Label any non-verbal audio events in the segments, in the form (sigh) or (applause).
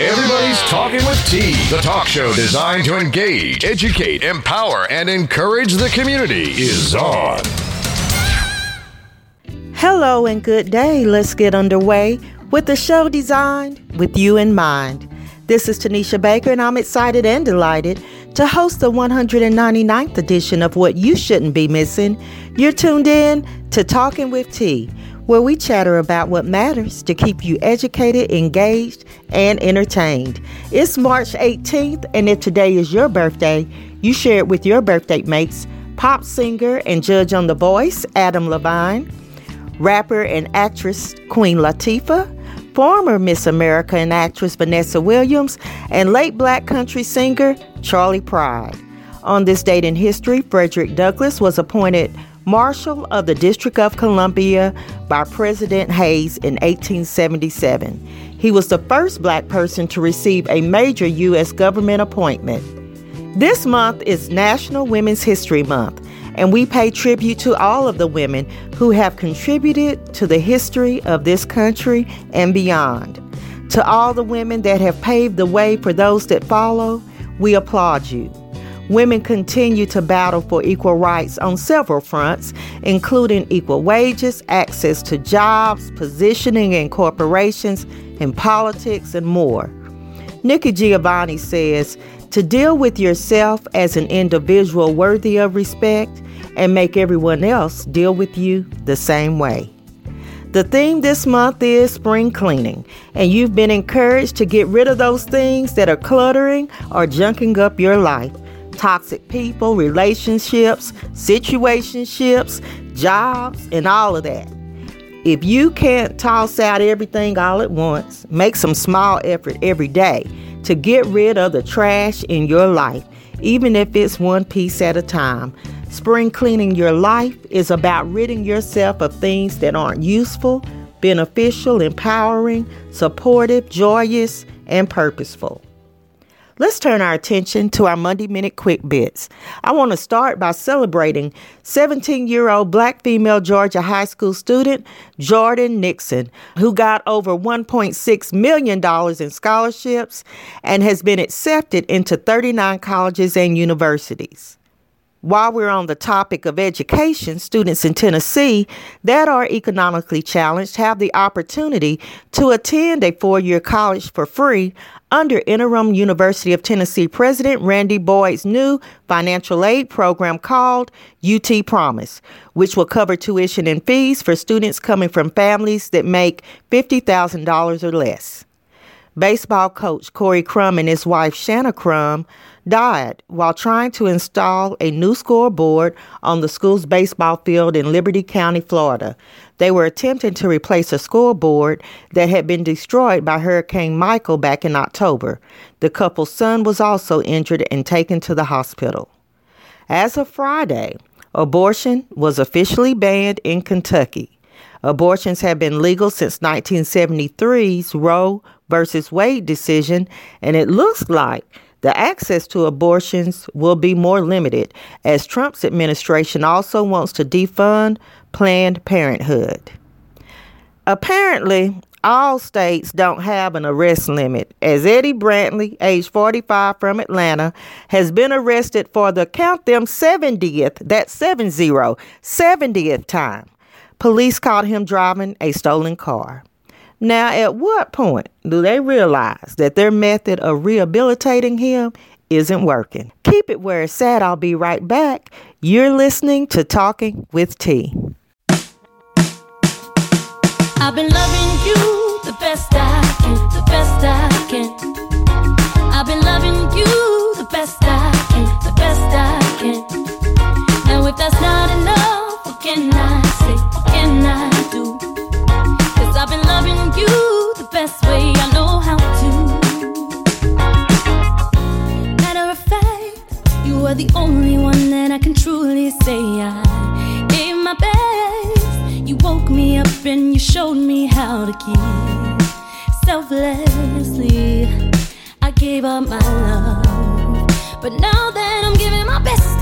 Everybody's Talking with T, the talk show designed to engage, educate, empower, and encourage the community, is on. Hello and good day. Let's get underway with the show designed with you in mind. This is Tanisha Baker, and I'm excited and delighted to host the 199th edition of What You Shouldn't Be Missing. You're tuned in to Talking with T where we chatter about what matters to keep you educated, engaged, and entertained. It's March 18th, and if today is your birthday, you share it with your birthday mates, pop singer and judge on The Voice, Adam Levine, rapper and actress Queen Latifah, former Miss America and actress Vanessa Williams, and late black country singer Charley Pride. On this date in history, Frederick Douglass was appointed Marshal of the District of Columbia by President Hayes in 1877. He was the first black person to receive a major U.S. government appointment. This month is National Women's History Month, and we pay tribute to all of the women who have contributed to the history of this country and beyond. To all the women that have paved the way for those that follow, we applaud you. Women continue to battle for equal rights on several fronts, including equal wages, access to jobs, positioning in corporations, in politics, and more. Nikki Giovanni says to deal with yourself as an individual worthy of respect and make everyone else deal with you the same way. The theme this month is spring cleaning, and you've been encouraged to get rid of those things that are cluttering or junking up your life toxic people, relationships, situationships, jobs, and all of that. If you can't toss out everything all at once, make some small effort every day to get rid of the trash in your life, even if it's one piece at a time. Spring cleaning your life is about ridding yourself of things that aren't useful, beneficial, empowering, supportive, joyous, and purposeful. Let's turn our attention to our Monday Minute Quick Bits. I want to start by celebrating 17 year old black female Georgia high school student Jordan Nixon, who got over $1.6 million in scholarships and has been accepted into 39 colleges and universities. While we're on the topic of education, students in Tennessee that are economically challenged have the opportunity to attend a four year college for free under Interim University of Tennessee President Randy Boyd's new financial aid program called UT Promise, which will cover tuition and fees for students coming from families that make $50,000 or less. Baseball coach Corey Crum and his wife Shanna Crum died while trying to install a new scoreboard on the school's baseball field in Liberty County, Florida. They were attempting to replace a scoreboard that had been destroyed by Hurricane Michael back in October. The couple's son was also injured and taken to the hospital. As of Friday, abortion was officially banned in Kentucky. Abortions have been legal since 1973's Roe versus Wade decision, and it looks like the access to abortions will be more limited as Trump's administration also wants to defund Planned Parenthood. Apparently, all states don't have an arrest limit, as Eddie Brantley, age 45 from Atlanta, has been arrested for the count them 70th, that's 70, 70th time. Police caught him driving a stolen car. Now, at what point do they realize that their method of rehabilitating him isn't working? Keep it where it's at. I'll be right back. You're listening to Talking with T. I've been loving you the best I can, the best I can. I've been loving you the best I can, the best I can. And if that's not enough, what can I say? What can I do? Loving you the best way I know how to. Matter of fact, you are the only one that I can truly say I gave my best. You woke me up and you showed me how to keep selflessly. I gave up my love, but now that I'm giving my best,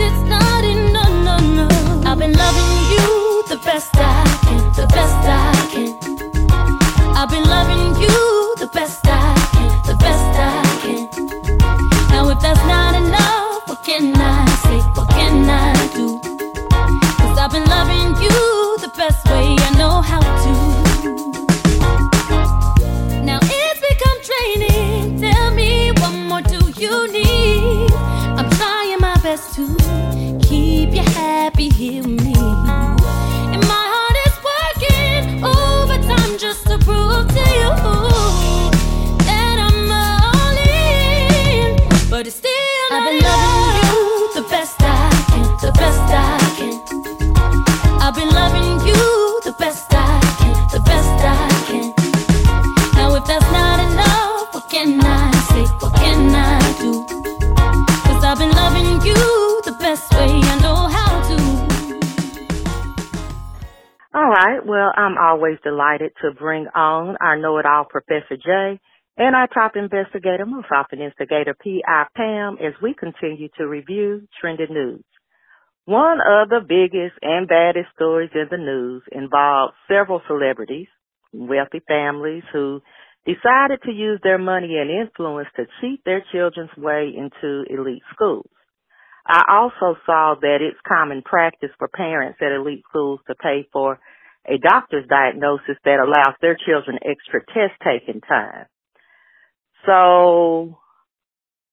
I'm always delighted to bring on our know-it-all Professor Jay and our top investigator, most often instigator P.I. Pam, as we continue to review trending news. One of the biggest and baddest stories in the news involved several celebrities, wealthy families who decided to use their money and influence to cheat their children's way into elite schools. I also saw that it's common practice for parents at elite schools to pay for a doctor's diagnosis that allows their children extra test taking time. So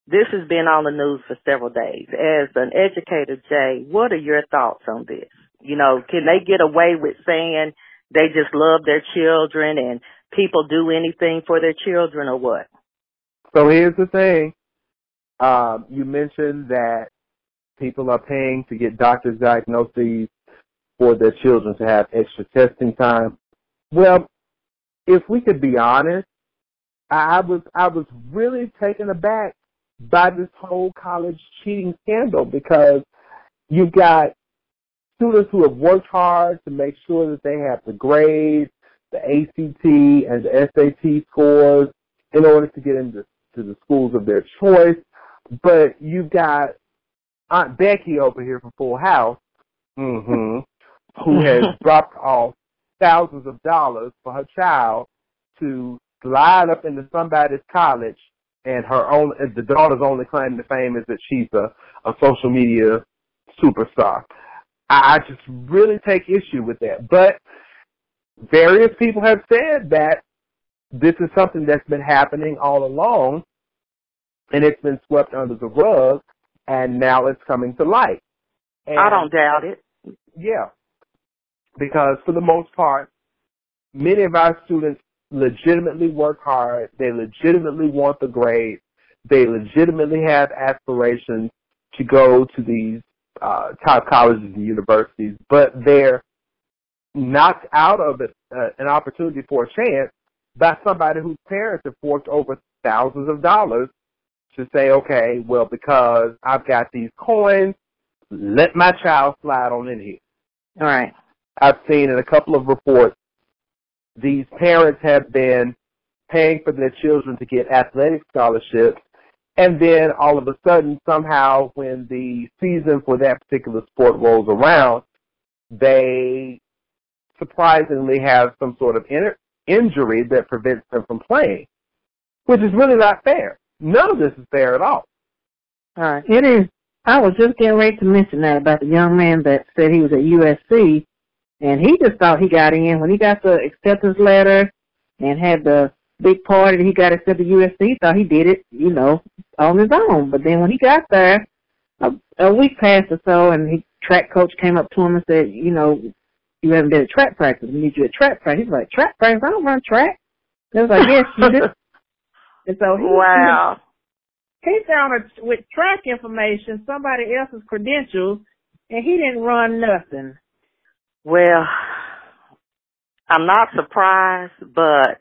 this has been on the news for several days. As an educator, Jay, what are your thoughts on this? You know, can they get away with saying they just love their children and people do anything for their children or what? So here's the thing. Um, you mentioned that people are paying to get doctor's diagnoses for their children to have extra testing time. Well, if we could be honest, I was I was really taken aback by this whole college cheating scandal because you've got students who have worked hard to make sure that they have the grades, the ACT and the SAT scores in order to get into to the schools of their choice. But you've got Aunt Becky over here from Full House, mm-hmm, who has (laughs) dropped off thousands of dollars for her child to slide up into somebody's college and her own the daughter's only claim to fame is that she's a, a social media superstar. I, I just really take issue with that. But various people have said that this is something that's been happening all along and it's been swept under the rug and now it's coming to light. And, I don't doubt it. Yeah. Because for the most part, many of our students legitimately work hard. They legitimately want the grades. They legitimately have aspirations to go to these uh, top colleges and universities, but they're knocked out of it, uh, an opportunity for a chance by somebody whose parents have forked over thousands of dollars to say, okay, well, because I've got these coins, let my child slide on in here. All right. I've seen in a couple of reports these parents have been paying for their children to get athletic scholarships, and then all of a sudden, somehow, when the season for that particular sport rolls around, they surprisingly have some sort of in- injury that prevents them from playing, which is really not fair. None of this is fair at all. All right. It is. I was just getting ready to mention that about the young man that said he was at USC and he just thought he got in. When he got the acceptance letter and had the big party he got accepted to USC, he thought he did it, you know, on his own. But then when he got there, a, a week passed or so, and his track coach came up to him and said, you know, you haven't been at track practice. We need you at track practice. He's like, track practice? I don't run track. He was like, yes, you do. (laughs) and so he, wow. He, he found a, with track information somebody else's credentials, and he didn't run nothing. Well, I'm not surprised, but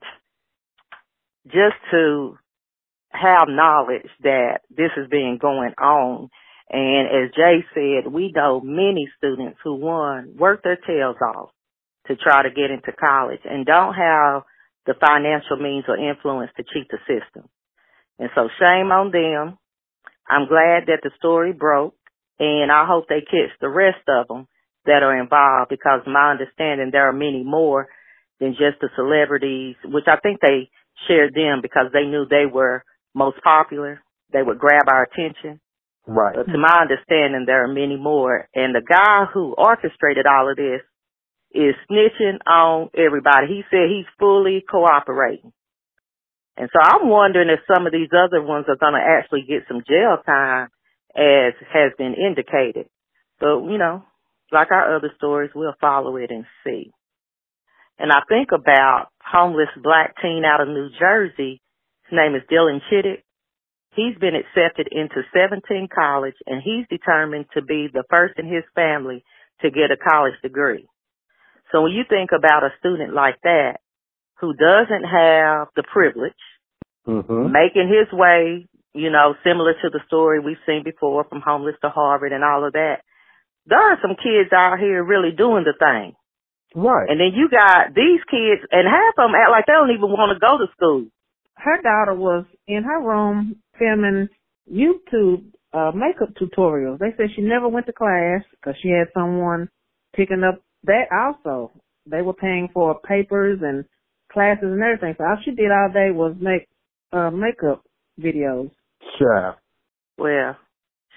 just to have knowledge that this has been going on. And as Jay said, we know many students who one work their tails off to try to get into college and don't have the financial means or influence to cheat the system. And so shame on them. I'm glad that the story broke and I hope they catch the rest of them that are involved because my understanding there are many more than just the celebrities, which I think they shared them because they knew they were most popular. They would grab our attention. Right. But to my understanding, there are many more. And the guy who orchestrated all of this is snitching on everybody. He said he's fully cooperating. And so I'm wondering if some of these other ones are going to actually get some jail time as has been indicated. But, you know, like our other stories, we'll follow it and see. And I think about homeless black teen out of New Jersey. His name is Dylan Chidick. He's been accepted into 17 college and he's determined to be the first in his family to get a college degree. So when you think about a student like that who doesn't have the privilege, mm-hmm. making his way, you know, similar to the story we've seen before from homeless to Harvard and all of that, there are some kids out here really doing the thing. Right. And then you got these kids, and half of them act like they don't even want to go to school. Her daughter was in her room filming YouTube uh, makeup tutorials. They said she never went to class because she had someone picking up that also. They were paying for papers and classes and everything. So all she did all day was make uh, makeup videos. Sure. Well,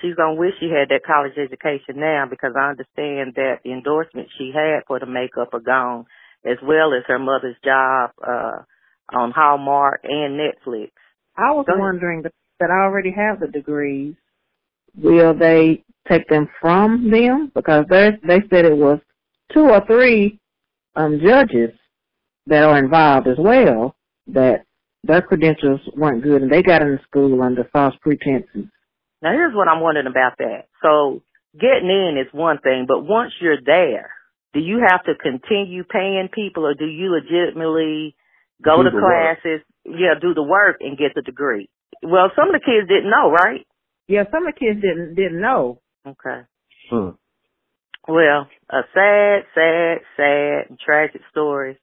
she's gonna wish she had that college education now because I understand that the endorsements she had for the makeup are gone, as well as her mother's job uh on Hallmark and Netflix. I was wondering that that already have the degrees. Will they take them from them? Because they they said it was two or three um judges that are involved as well that their credentials weren't good and they got into school under false pretenses. Now here's what I'm wondering about that. So getting in is one thing, but once you're there, do you have to continue paying people or do you legitimately go Do to the work. classes, yeah, do the work and get the degree? Well, some of the kids didn't know, right? Yeah, some of the kids didn't didn't know. Okay. Hmm. Well, a sad, sad, sad, and tragic story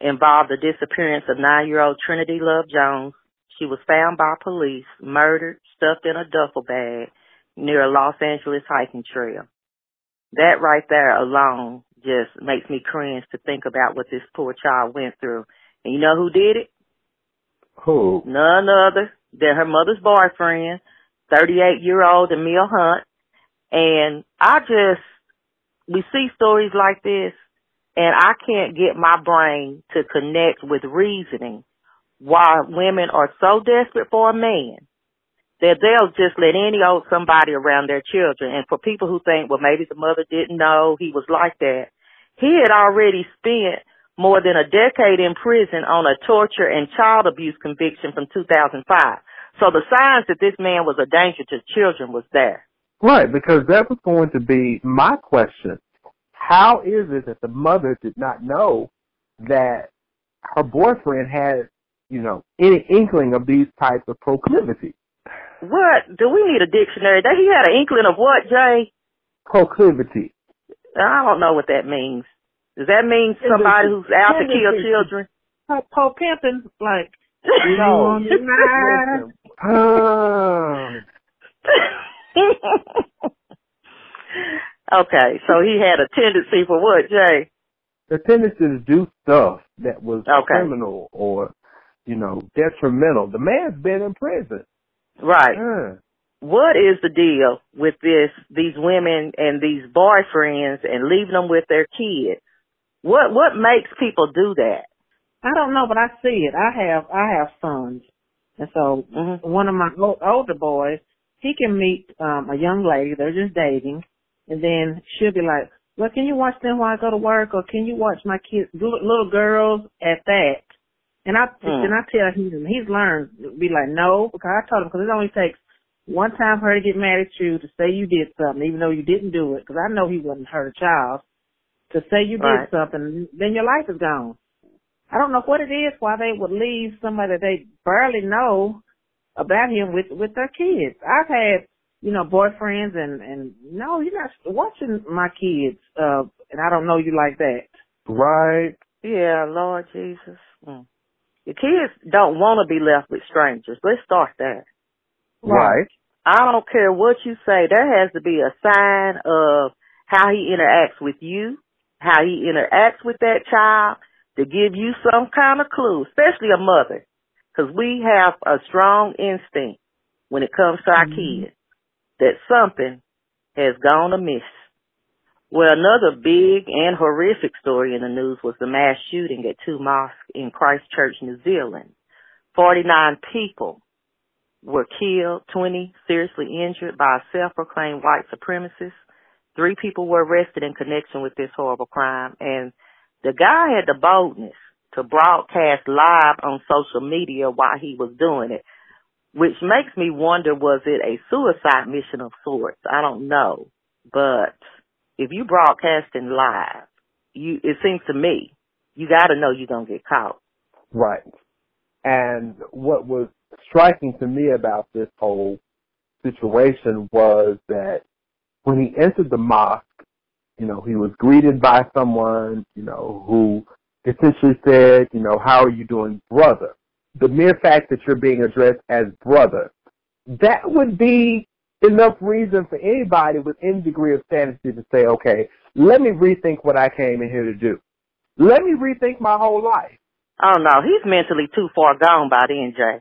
involved the disappearance of nine-year-old Trinity Love Jones. She was found by police, murdered, stuffed in a duffel bag near a Los Angeles hiking trail. That right there alone just makes me cringe to think about what this poor child went through. And you know who did it? Who? None other than her mother's boyfriend, 38 year old Emil Hunt. And I just, we see stories like this and I can't get my brain to connect with reasoning why women are so desperate for a man that they'll just let any old somebody around their children. And for people who think, well, maybe the mother didn't know he was like that, he had already spent more than a decade in prison on a torture and child abuse conviction from 2005. So the signs that this man was a danger to children was there. Right, because that was going to be my question. How is it that the mother did not know that her boyfriend had, you know, any inkling of these types of proclivities? What? Do we need a dictionary? That he had an inkling of what, Jay? Proclivity. I don't know what that means. Does that mean somebody who's out to kill children? Po- po pimping like (laughs) No. (laughs) you want (laughs) okay, so he had a tendency for what, Jay? the tendency to do stuff that was Okay. criminal or, you know, detrimental. The man's been in prison. Right. Ah. What is the deal with this, these women and these boyfriends and leaving them with their kids? What, what makes people do that? I don't know, but I see it. I have I have sons, and so hmm one of my o- older boys, he can meet um a young lady. They're just dating, and then she'll be like, "Well, can you watch them while I go to work, or can you watch my kids, little, little girls at that?" And I Hmm. and I tell him he's learned to be like, "No," because I told him because it only takes one time for her to get mad at you to say you did something, even though you didn't do it. Because I know he wouldn't hurt a child. To say you did something, then your life is gone. I don't know what it is why they would leave somebody they barely know about him with with their kids. I've had you know boyfriends and and no, you're not watching my kids, uh, and I don't know you like that. Right. Yeah, Lord Jesus. Mm. The kids don't want to be left with strangers. Let's start there. Right. I don't care what you say. There has to be a sign of how he interacts with you, how he interacts with that child to give you some kind of clue, especially a mother, because we have a strong instinct when it comes to our Mhm. kids that something has gone amiss. Well, another big and horrific story in the news was the mass shooting at two mosques in Christchurch, New Zealand. 49 people were killed, 20 seriously injured by a self-proclaimed white supremacist. Three people were arrested in connection with this horrible crime and the guy had the boldness to broadcast live on social media while he was doing it, which makes me wonder was it a suicide mission of sorts? I don't know. But if you broadcasting live, you it seems to me you got to know you're to get caught. Right. And what was striking to me about this whole situation was that when he entered the mosque, you know, he was greeted by someone, you know, who essentially said, you know, how are you doing, brother? The mere fact that you're being addressed as brother, that would be enough reason for anybody with any degree of sanity to say, okay, let me rethink what I came in here to do. Let me rethink my whole life. Oh no, he's mentally too far gone by then, Jay.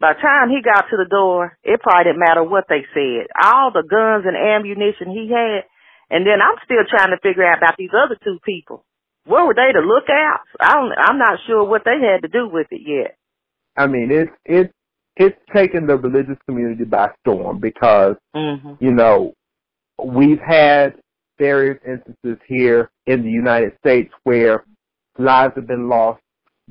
By the time he got to the door, it probably didn't matter what they said. All the guns and ammunition he had, and then I'm still trying to figure out about these other two people. What were they to look out? I don't, I'm not sure what they had to do with it yet. I mean, it's it's it's taken the religious community by storm because hmm you know we've had various instances here in the United States where lives have been lost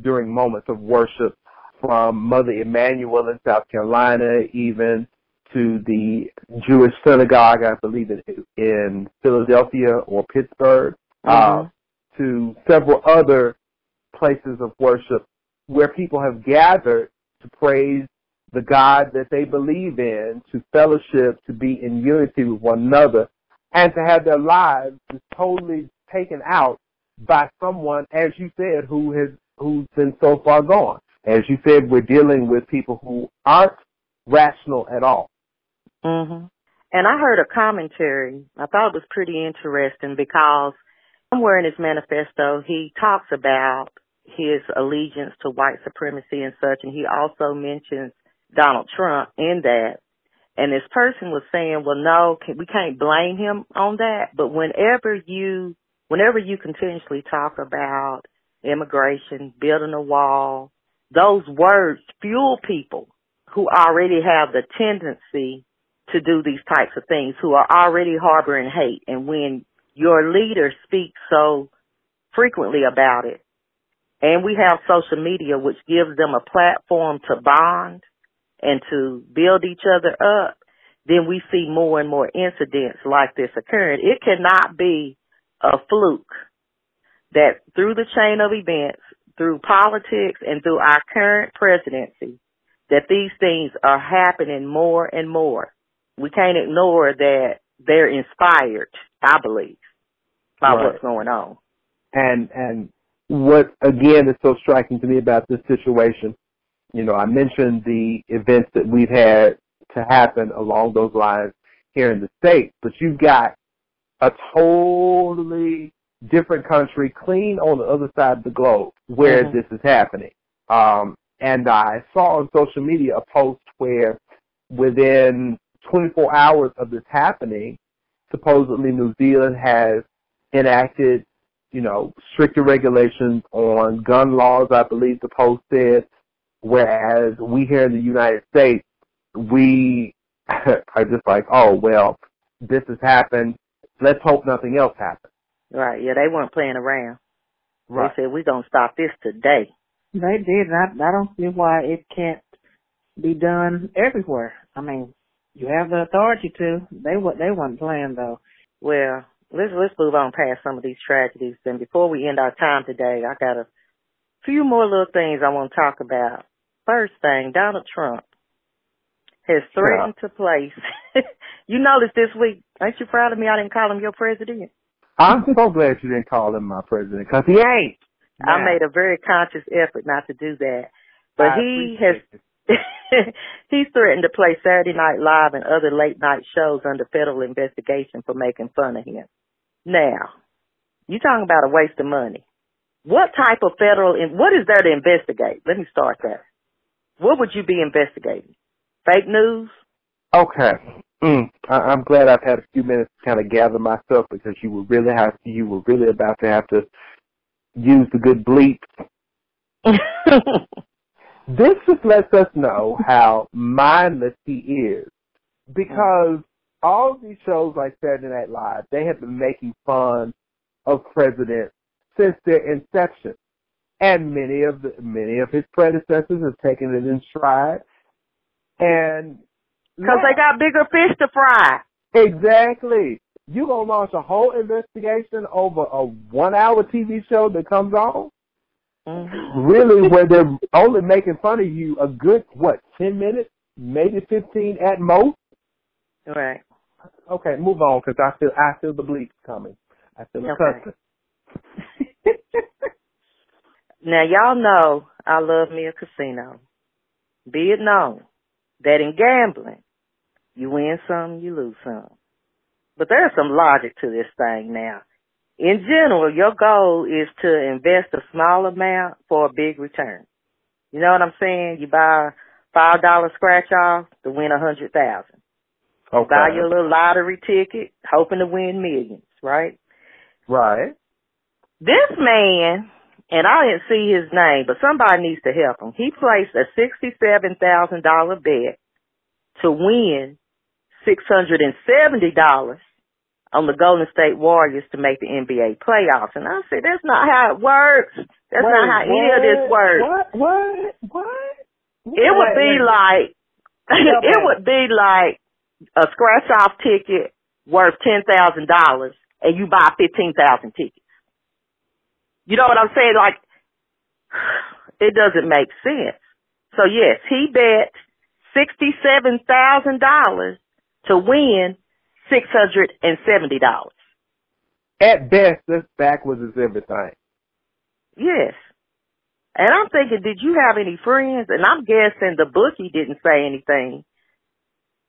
during moments of worship from Mother Emanuel in South Carolina even to the Jewish synagogue, I believe it in Philadelphia or Pittsburgh, uh, to several other places of worship where people have gathered to praise the God that they believe in, to fellowship, to be in unity with one another, and to have their lives totally taken out by someone, as you said, who has who's been so far gone. As you said, we're dealing with people who aren't rational at all. hmm And I heard a commentary. I thought it was pretty interesting because somewhere in his manifesto he talks about his allegiance to white supremacy and such, and he also mentions Donald Trump in that. And this person was saying, well, no, can, we can't blame him on that. But whenever you, whenever you continuously talk about immigration, building a wall, those words fuel people who already have the tendency to do these types of things, who are already harboring hate. And when your leader speaks so frequently about it, and we have social media, which gives them a platform to bond and to build each other up, then we see more and more incidents like this occurring. It cannot be a fluke that through the chain of events, through politics and through our current presidency, that these things are happening more and more. We can't ignore that they're inspired, I believe, by Right. what's going on. And and what again is so striking to me about this situation, you know, I mentioned the events that we've had to happen along those lines here in the States, but you've got a totally different country clean on the other side of the globe where Mhm. this is happening. Um and I saw on social media a post where within 24 hours of this happening, supposedly New Zealand has enacted, you know, stricter regulations on gun laws, I believe the post said, whereas we here in the United States, we (laughs) are just like, oh, well, this has happened. Let's hope nothing else happens. Right. Yeah, they weren't playing around. Right. They said, we're going to stop this today. They did. and I, I don't see why it can't be done everywhere. I mean, you have the authority to. They wa- they wasn't playing though. Well, let's let's move on past some of these tragedies. And before we end our time today, I got a few more little things I want to talk about. First thing, Donald Trump has threatened to place. (laughs) you noticed this week? Ain't you proud of me? I didn't call him your president. I'm so glad you didn't call him my president because he ain't. I made a very conscious effort not to do that. But I he has. (laughs) He's threatened to play Saturday Night Live and other late night shows under federal investigation for making fun of him. Now, you're talking about a waste of money. What type of federal, what is there to investigate? Let me start there. What would you be investigating? Fake news? Okay. Mm, I, I'm glad I've had a few minutes to kind of gather myself because you were really have you were really about to have to use the good bleep. (laughs) This just lets us know how mindless he is because all these shows like Saturday Night Live, they have been making fun of presidents since their inception, and many of the many of his predecessors have taken it in stride. And Because they got bigger fish to fry. Exactly. You gonna launch a whole investigation over a one-hour TV show that comes on? Mhm. Really, where they're only making fun of you a good what ten minutes, maybe fifteen at most. Right. Okay, move on because I feel I feel the bleach coming. I feel the Okay. (laughs) Now y'all know I love me a casino. Be it known that in gambling, you win some, you lose some. But there's some logic to this thing now. In general, your goal is to invest a small amount for a big return. You know what I'm saying? You buy a five dollar scratch off to win a hundred thousand. Okay. Buy your little lottery ticket, hoping to win millions, right? Right. This man, and I didn't see his name, but somebody needs to help him. He placed a sixty-seven thousand dollar bet to win six hundred and seventy dollars on the Golden State Warriors to make the NBA playoffs. And I said, that's not how it works. That's not how any of this works. What? What? What? It would be like, (laughs) it would be like a scratch off ticket worth ten thousand dollars, and you buy fifteen thousand tickets. You know what I'm saying? Like, (sighs) it doesn't make sense. So yes, he bet sixty-seven thousand dollars to win six hundred and seventy dollars. At best, this backwards is everything. Yes. And I'm thinking, did you have any friends? And I'm guessing the bookie didn't say anything.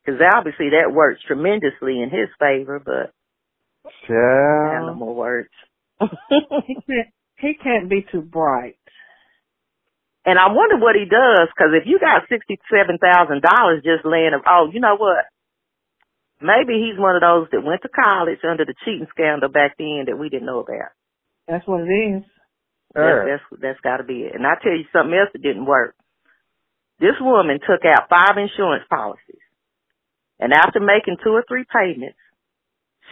Because obviously that works tremendously in his favor, but I have no words. He can't, he can't be too bright. and I wonder what he does, because if you got $67,000 just laying, oh, you know what? Maybe he's one of those that went to college under the cheating scandal back then that we didn't know about. That's what it is. Sure. That's, that's, that's gotta be it. And I tell you something else that didn't work. This woman took out five insurance policies. And after making two or three payments,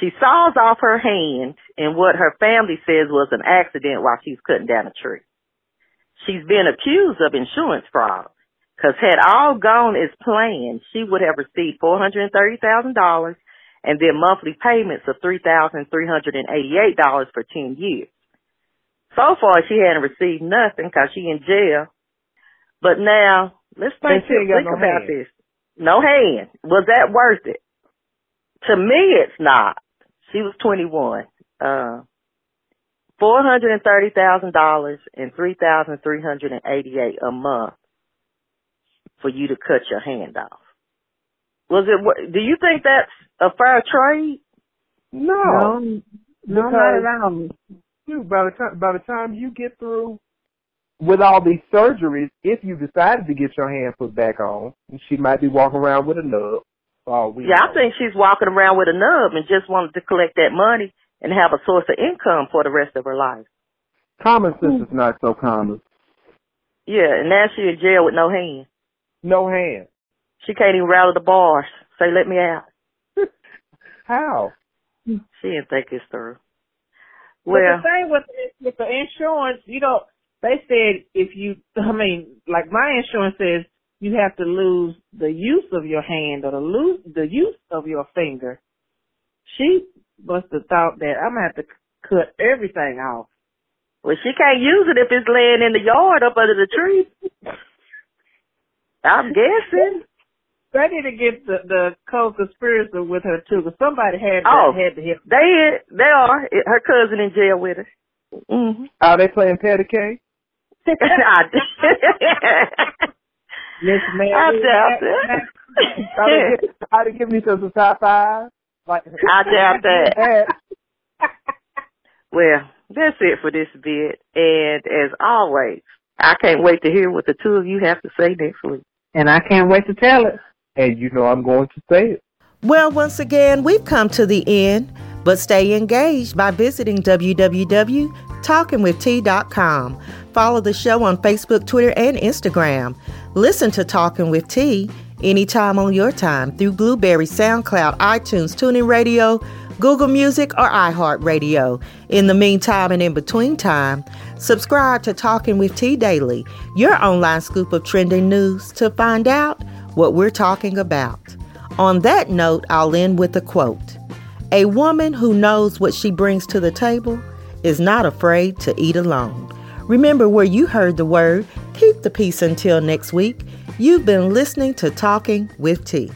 she saws off her hand in what her family says was an accident while she was cutting down a tree. She's been accused of insurance fraud. Cause had all gone as planned, she would have received $430,000 and then monthly payments of $3,388 for 10 years. So far, she hadn't received nothing because she in jail. But now, let's think, think no about hand. this. No hand. Was that worth it? To me, it's not. She was 21. Uh, $430,000 and 3,388 a month for you to cut your hand off. Was it, wor- do you think that's a fair trade? No. No, no, not at all. Dude, by the time by the time you get through with all these surgeries, if you decided to get your hand put back on, she might be walking around with a nub. Oh, we Yeah, I think she's walking around with a nub and just wanted to collect that money and have a source of income for the rest of her life. common sense hmm. is not so common. Yeah, and now she in jail with no hand. No hand. She can't even rattle the bars. Say, let me out. (laughs) How? She didn't think this through. But Well, the thing with with the insurance, you know, they said if you, I mean, like my insurance says you have to lose the use of your hand or the lose the use of your finger. She must have thought that I'm gonna have to cut everything off. well, she can't use it if it's laying in the yard up under the tree. I'm guessing. They need to get the the co-conspirator with her too, because somebody had to, Oh. had to hit. They they are. Her cousin in jail with her. Mm-hmm. Are they playing patty cake? (laughs) I, (laughs) Miss Mary. I doubt Are they, that. gi- are they giving each other top five? Like I doubt that. that. Well, that's it for this bit. And as always, I can't wait to hear what the two of you have to say next week. And I can't wait to tell it. And you know I'm going to say it. Well, once again, we've come to the end, but stay engaged by visiting www.talkingwitht.com. Follow the show on Facebook, Twitter, and Instagram. Listen to Talking with T anytime on your time through Blubrry, SoundCloud, iTunes, TuneIn Radio, Google Music, or iHeartRadio. In the meantime and in between time, subscribe to Talking with T Daily, your online scoop of trending news to find out what we're talking about. On that note, I'll end with a quote A woman who knows what she brings to the table is not afraid to eat alone. Remember where you heard the word. Keep the peace until next week. You've been listening to Talking with T.